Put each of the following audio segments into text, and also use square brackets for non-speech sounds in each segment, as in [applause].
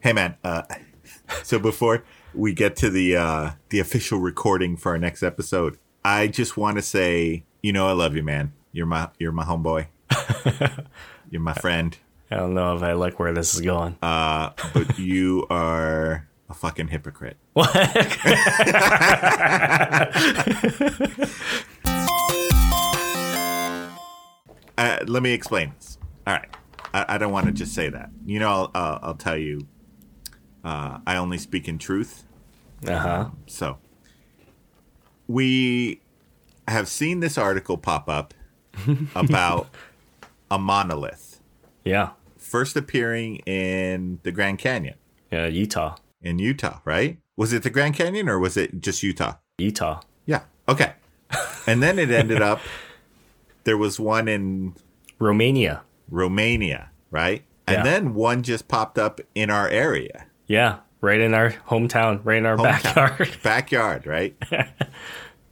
Hey man, uh, so before we get to the uh, the official recording for our next episode, I just want to say, you know, I love you, man. You're my you're my homeboy. [laughs] you're my friend. I don't know if I like where this is going. Uh, but you are a fucking hypocrite. [laughs] What? Uh, let me explain this. All right, I, I don't want to just say that. You know, I'll, uh, I'll tell you. Uh, I only speak in truth. uh huh. So we have seen this article pop up [laughs] about a monolith Yeah. first appearing in the Grand Canyon Yeah. Utah. in Utah, right? Was it the Grand Canyon or was it just Utah? Utah. Yeah. Okay. And then it ended up [laughs] there was one in Romania. Romania, right? And Yeah. then one just popped up in our area. Yeah. Right in our hometown, right in our Hometown. backyard. [laughs] Backyard, right? [laughs]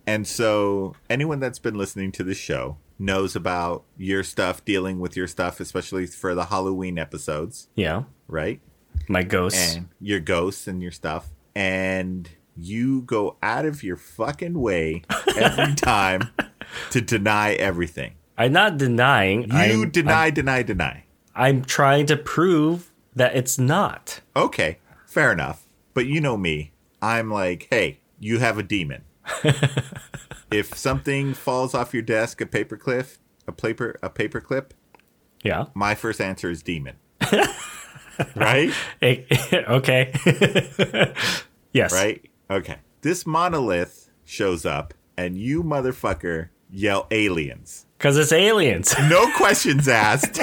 and so anyone that's been listening to the show knows about your stuff, dealing with your stuff, especially for the Halloween episodes, yeah. right? My ghosts. And your ghosts and your stuff. And you go out of your fucking way every [laughs] time to deny everything. I'm not denying. You I'm, deny, deny, deny. I'm trying to prove that it's not. Okay, fair enough. But you know me. I'm like, hey, you have a demon. [laughs] if something falls off your desk, a paperclip, a paper, a paper clip, Yeah. my first answer is demon. [laughs] right? [laughs] Okay. yes. Right? Okay. This monolith shows up, and you motherfucker yell aliens. Because it's aliens. No questions asked.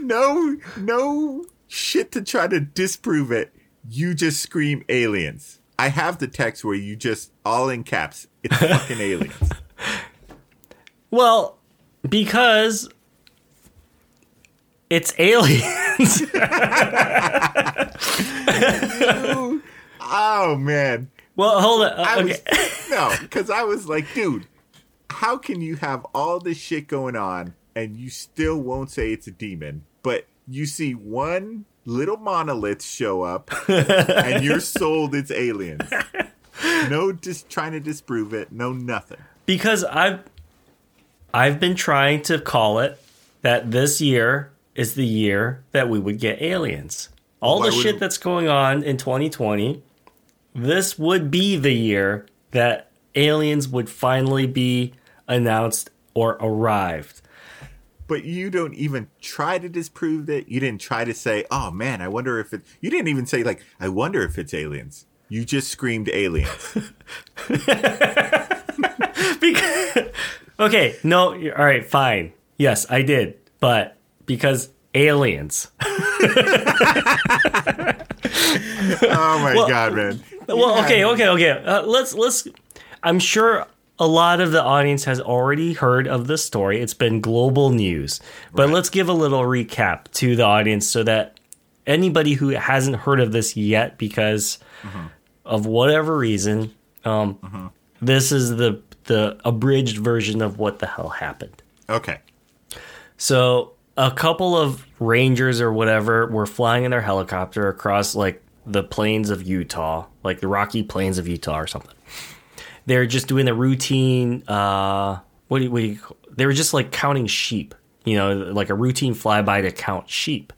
no, no shit to try to disprove it. You just scream aliens. I have the text where you just all in caps. It's [laughs] fucking aliens. well, because it's aliens. [laughs] Oh man. well, hold on. I Uh, was, [laughs] no, because I was like, dude, how can you have all this shit going on and you still won't say it's a demon, but you see one little monolith show up [laughs] and you're sold it's aliens. No, just trying to disprove it. No, nothing. because I've I've been trying to call it that this year is the year that we would get aliens. All Why the shit that's going on in 2020, this would be the year that aliens would finally be announced or arrived. But you don't even try to disprove it. You didn't try to say, "Oh man, I wonder if it." You didn't even say like, "I wonder if it's aliens." You just screamed aliens. [laughs] Because, okay, no, all right, fine. Yes, I did, but because aliens. [laughs] oh my god, man. Well, okay, okay, okay. Uh, let's let's. I'm sure a lot of the audience has already heard of this story. It's been global news, but Right. let's give a little recap to the audience so that anybody who hasn't heard of this yet, because of whatever reason, um, this is the the abridged version of what the hell happened. Okay. So a couple of rangers or whatever were flying in their helicopter across like the plains of Utah, like the Rocky Plains of Utah or something. They're just doing the routine. Uh, what do you, what do you They were just like counting sheep, you know, like a routine flyby to count sheep.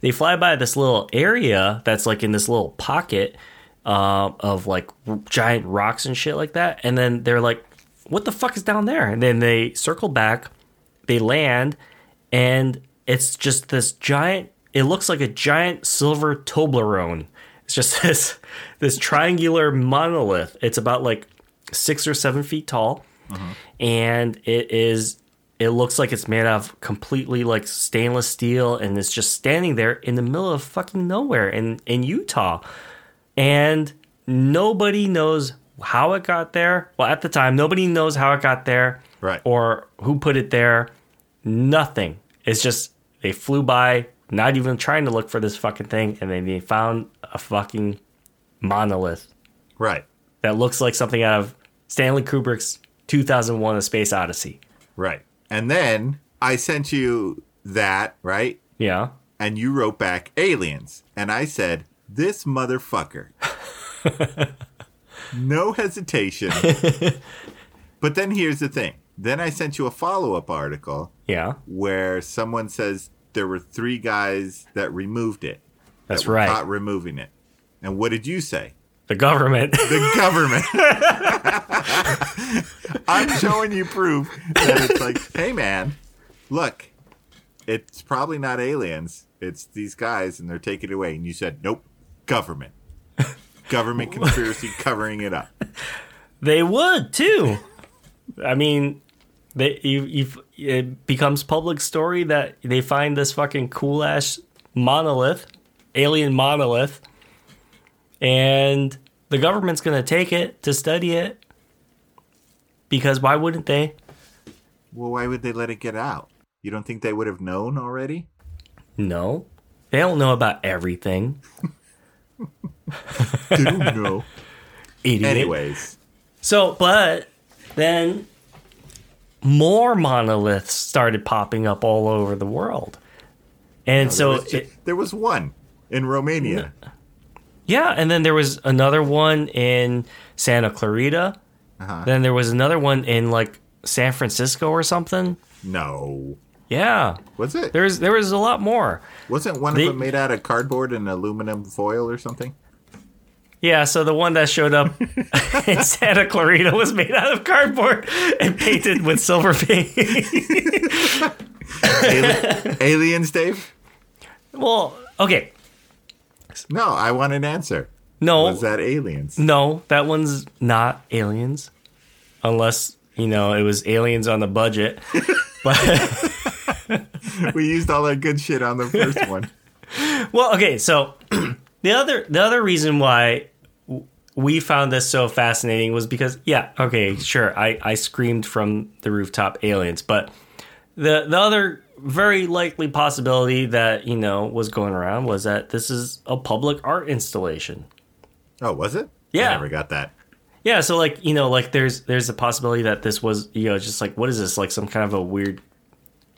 They fly by this little area that's like in this little pocket uh, of like giant rocks and shit like that, and then they're like, "What the fuck is down there?" And then they circle back they land and it's just this giant it looks like a giant silver Toblerone. It's just [laughs] this this triangular monolith. It's about like six or seven feet tall, mm-hmm. and it is it looks like it's made out of completely like stainless steel, and it's just standing there in the middle of fucking nowhere in in Utah, and nobody knows how it got there. Well, at the time, nobody knows how it got there, Right. Or who put it there. Nothing. It's just they flew by, not even trying to look for this fucking thing, and then they found a fucking monolith Right. that looks like something out of Stanley Kubrick's 2001: A Space Odyssey. Right. And then I sent you that, right? Yeah. and you wrote back aliens. And I said, this motherfucker. [laughs] no hesitation. [laughs] but then here's the thing. Then I sent you a follow up article Yeah, where someone says there were three guys that removed it. that's that right. Caught removing it. And what did you say? The government. The [laughs] government. I'm showing you proof that it's like, hey man, look, it's probably not aliens. It's these guys, and they're taking it away. And you said, nope, government. Government [laughs] conspiracy covering it up. They would too. I mean, they you, you it becomes public story that they find this fucking cool ass monolith, alien monolith, and the government's gonna take it to study it. Because why wouldn't they? Well, why would they let it get out? You don't think they would have known already? No, they don't know about everything. [laughs] [laughs] They don't know. Idiot. Anyways, So, but then more monoliths started popping up all over the world. And so, there was, it, there was one in Romania. yeah, and then there was another one in Santa Clarita. Uh-huh. Then there was another one in like San Francisco or something. No. Yeah, Was it? there was there was a lot more. Wasn't one of them made out of cardboard and aluminum foil or something? Yeah, so the one that showed up [laughs] in Santa Clarita was made out of cardboard and painted with silver paint. Ali- aliens, Dave? well, okay, No, I want an answer. no, Was that aliens? No, that one's not aliens. Unless, you know, it was aliens on the budget. [laughs] but we used all that good shit on the first one. [laughs] well, okay, so the other the other reason why we found this so fascinating was because yeah, okay, sure, I I screamed from the rooftop aliens, but the the other very likely possibility that, you know, was going around was that this is a public art installation. Oh, was it? Yeah. I never got that. Yeah, so like you know, like there's there's a possibility that this was you know just like what is this like some kind of a weird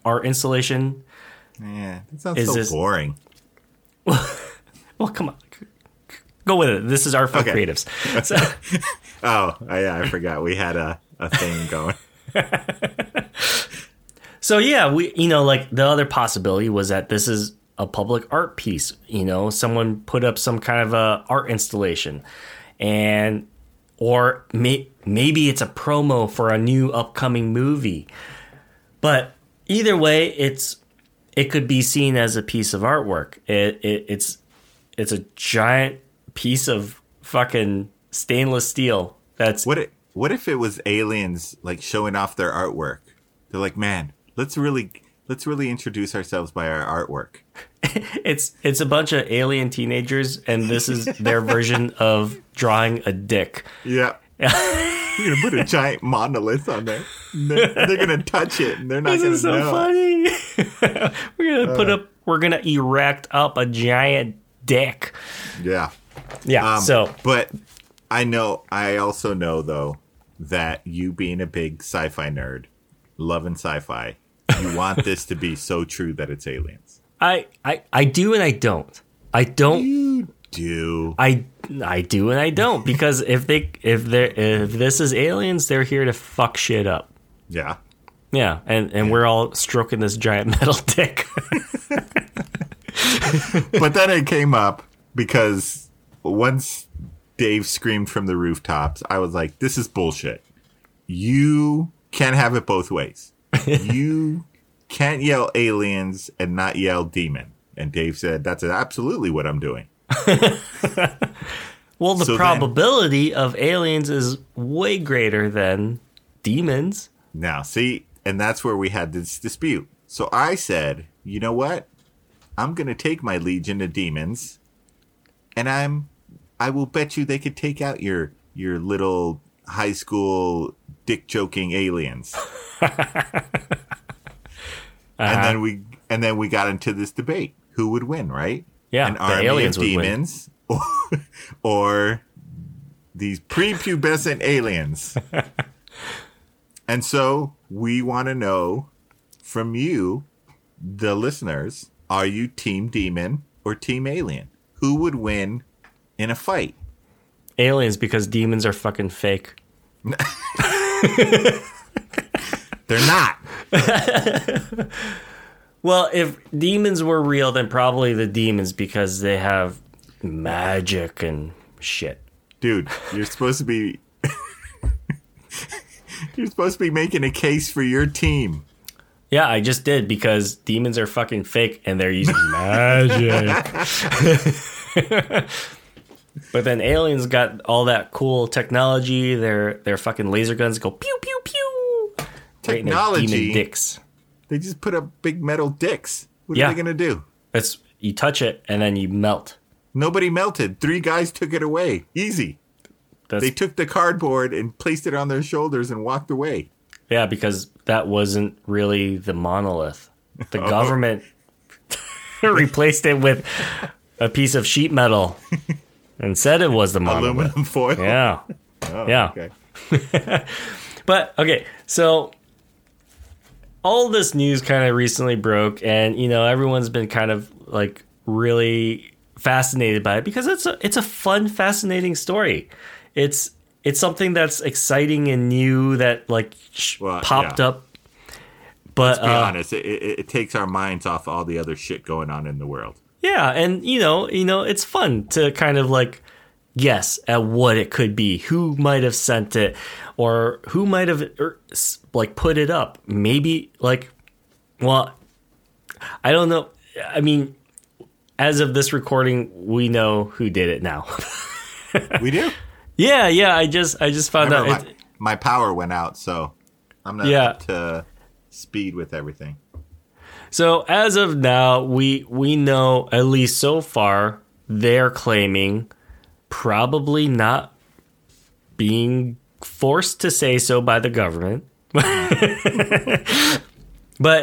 art installation? Yeah, that sounds Is so this- boring. [laughs] Well, come on, go with it. This is our for Okay. creatives. [laughs] So, [laughs] Oh, I, yeah, I forgot. We had a, a thing going. [laughs] so yeah, we you know like the other possibility was that this is a public art piece. You know, someone put up some kind of a art installation, and or may, maybe it's a promo for a new upcoming movie. But either way, it's it could be seen as a piece of artwork. It, it it's it's a giant piece of fucking stainless steel. That's What it, What if it was aliens like showing off their artwork? They're like, man, let's really let's really introduce ourselves by our artwork. [laughs] it's it's a bunch of alien teenagers, and this is their version [laughs] of drawing a dick. Yeah. [laughs] You're gonna put a giant monolith on there. They're, they're gonna touch it, and they're not This gonna is so know. funny. we're gonna put uh. up. We're gonna erect up a giant dick. Yeah. Yeah. Um, so but I know, I also know though that you being a big sci-fi nerd, loving sci-fi, you want [laughs] this to be so true that it's aliens. I I I do and I don't. I don't. You do. I I do and I don't because [laughs] if they if they if this is aliens, they're here to fuck shit up. Yeah. Yeah, and and we're all stroking this giant [laughs] metal dick. [laughs] but then it came up because once Dave screamed from the rooftops, I was like, this is bullshit. You can't have it both ways. [laughs] you can't yell aliens and not yell demon. And Dave said, that's absolutely what I'm doing. [laughs] well, the So then- probability of aliens is way greater than demons. Now, see, and that's where we had this dispute. So I said, you know what? I'm going to take my legion of demons and I'm I will bet you they could take out your your little high school dick joking aliens. [laughs] And then uh-huh. we and then we got into this debate. Who would win, right? Yeah, An the army aliens of demons or, or these prepubescent aliens. [laughs] and so we want to know from you, the listeners, Are you team demon or team alien? Who would win in a fight? Aliens because demons are fucking fake. [laughs] They're not. [laughs] Well, if demons were real, then probably the demons because they have magic and shit. Dude, you're supposed to be [laughs] You're supposed to be making a case for your team. Yeah, I just did because demons are fucking fake and they're using [laughs] magic. [laughs] but then aliens got all that cool technology. Their their fucking laser guns go pew pew pew. Right Technology? demon dicks. They just put up big metal dicks. What Yeah. are they gonna do? It's you touch it and then you melt. Nobody melted. Three guys took it away. Easy. That's, They took the cardboard and placed it on their shoulders and walked away. Yeah, because that wasn't really the monolith. The [laughs] Oh. government [laughs] replaced it with a piece of sheet metal and said it was the monolith. Aluminum foil. Yeah. Oh, Yeah. Okay. [laughs] But okay, so all this news kind of recently broke, and you know everyone's been kind of like really fascinated by it because it's a it's a fun, fascinating story. It's it's something that's exciting and new that like sh- Well, popped yeah. up. But To be uh, honest, it, it, it takes our minds off all the other shit going on in the world. Yeah, and you know, you know, it's fun to kind of like guess at what it could be, who might have sent it, or who might have er, like put it up. Maybe like, well, I don't know. I mean, as of this recording, we know who did it now. [laughs] We do. Yeah, yeah. I just, I just found Remember, out. my, It, my power went out, so I'm not Yeah. to speed with everything. So as of now, we we know at least so far they're claiming probably not being forced to say so by the government. [laughs] but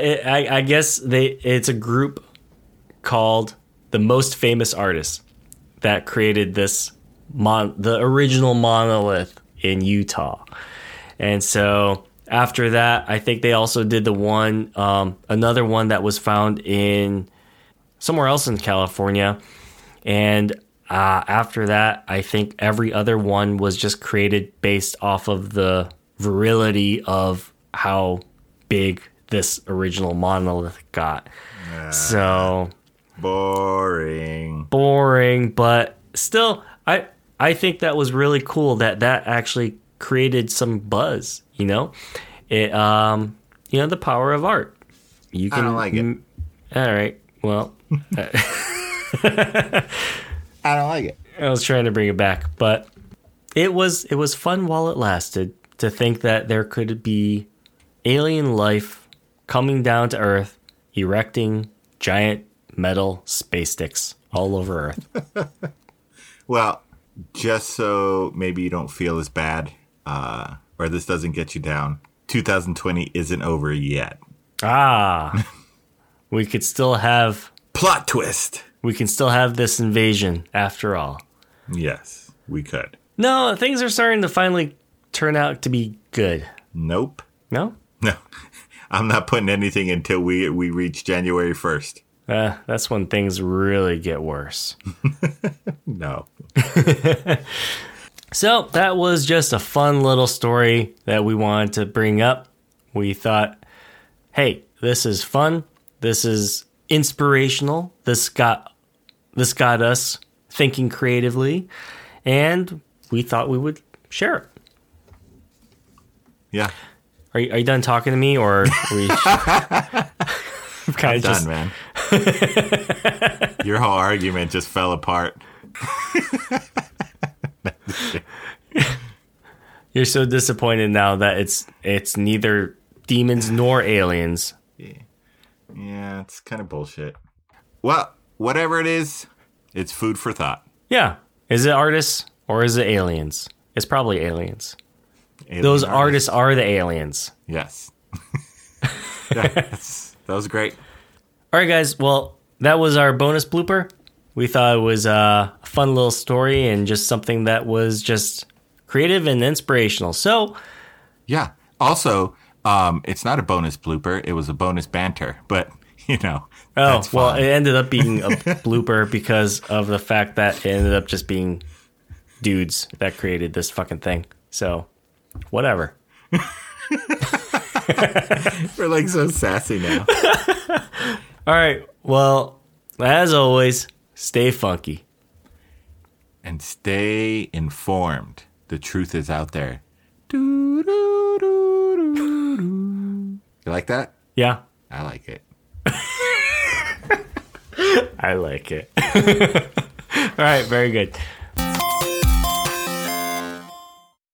it, I, I guess they it's a group called the most famous artists that created this mon the original monolith in Utah. And so after that, I think they also did the one, um, another one that was found in somewhere else in California. And uh, after that, I think every other one was just created based off of the virility of how big this original monolith got. So Boring. boring, but still, I I think that was really cool that that actually created some buzz. You know, it um you know the power of art. You I can don't like it. m- All right, well, [laughs] I don't like it. I was trying to bring it back, but it was it was fun while it lasted to think that there could be alien life coming down to Earth, erecting giant metal space sticks all over Earth. [laughs] Well, just so maybe you don't feel as bad, uh, or this doesn't get you down. 2020 isn't over yet. Ah, [laughs] we could still have Plot twist. we can still have this invasion after all. Yes, we could. No, things are starting to finally turn out to be good. Nope. No, No, [laughs] I'm not putting anything until we we reach January 1st. Uh, that's when things really get worse. [laughs] No. [laughs] So that was just a fun little story that we wanted to bring up. We thought, hey, this is fun. This is inspirational. This got this got us thinking creatively, and we thought we would share it. Yeah. Are you, are you done talking to me, or are we [laughs] kind of Done, just man. [laughs] Your whole argument just fell apart. [laughs] you're so disappointed now that it's it's neither demons nor aliens. Yeah, yeah it's kind of bullshit. Well, whatever it is, it's food for thought. Yeah, is it artists or is it aliens? It's probably aliens. Alien Those artists are the aliens. Yes. [laughs] that's, that was great. All right, guys. Well, that was our bonus blooper. We thought it was uh, a fun little story and just something that was just creative and inspirational. So, Yeah. Also, um, it's not a bonus blooper. It was a bonus banter, but [laughs] you know. Oh, well, it ended up being a [laughs] blooper because of the fact that it ended up just being dudes that created this fucking thing. So, whatever. [laughs] we're like so sassy now. All right. Well, as always, stay funky. and stay informed. The truth is out there. Doo. You like that? Yeah, I like it. [laughs] I like it. [laughs] All right. Very good.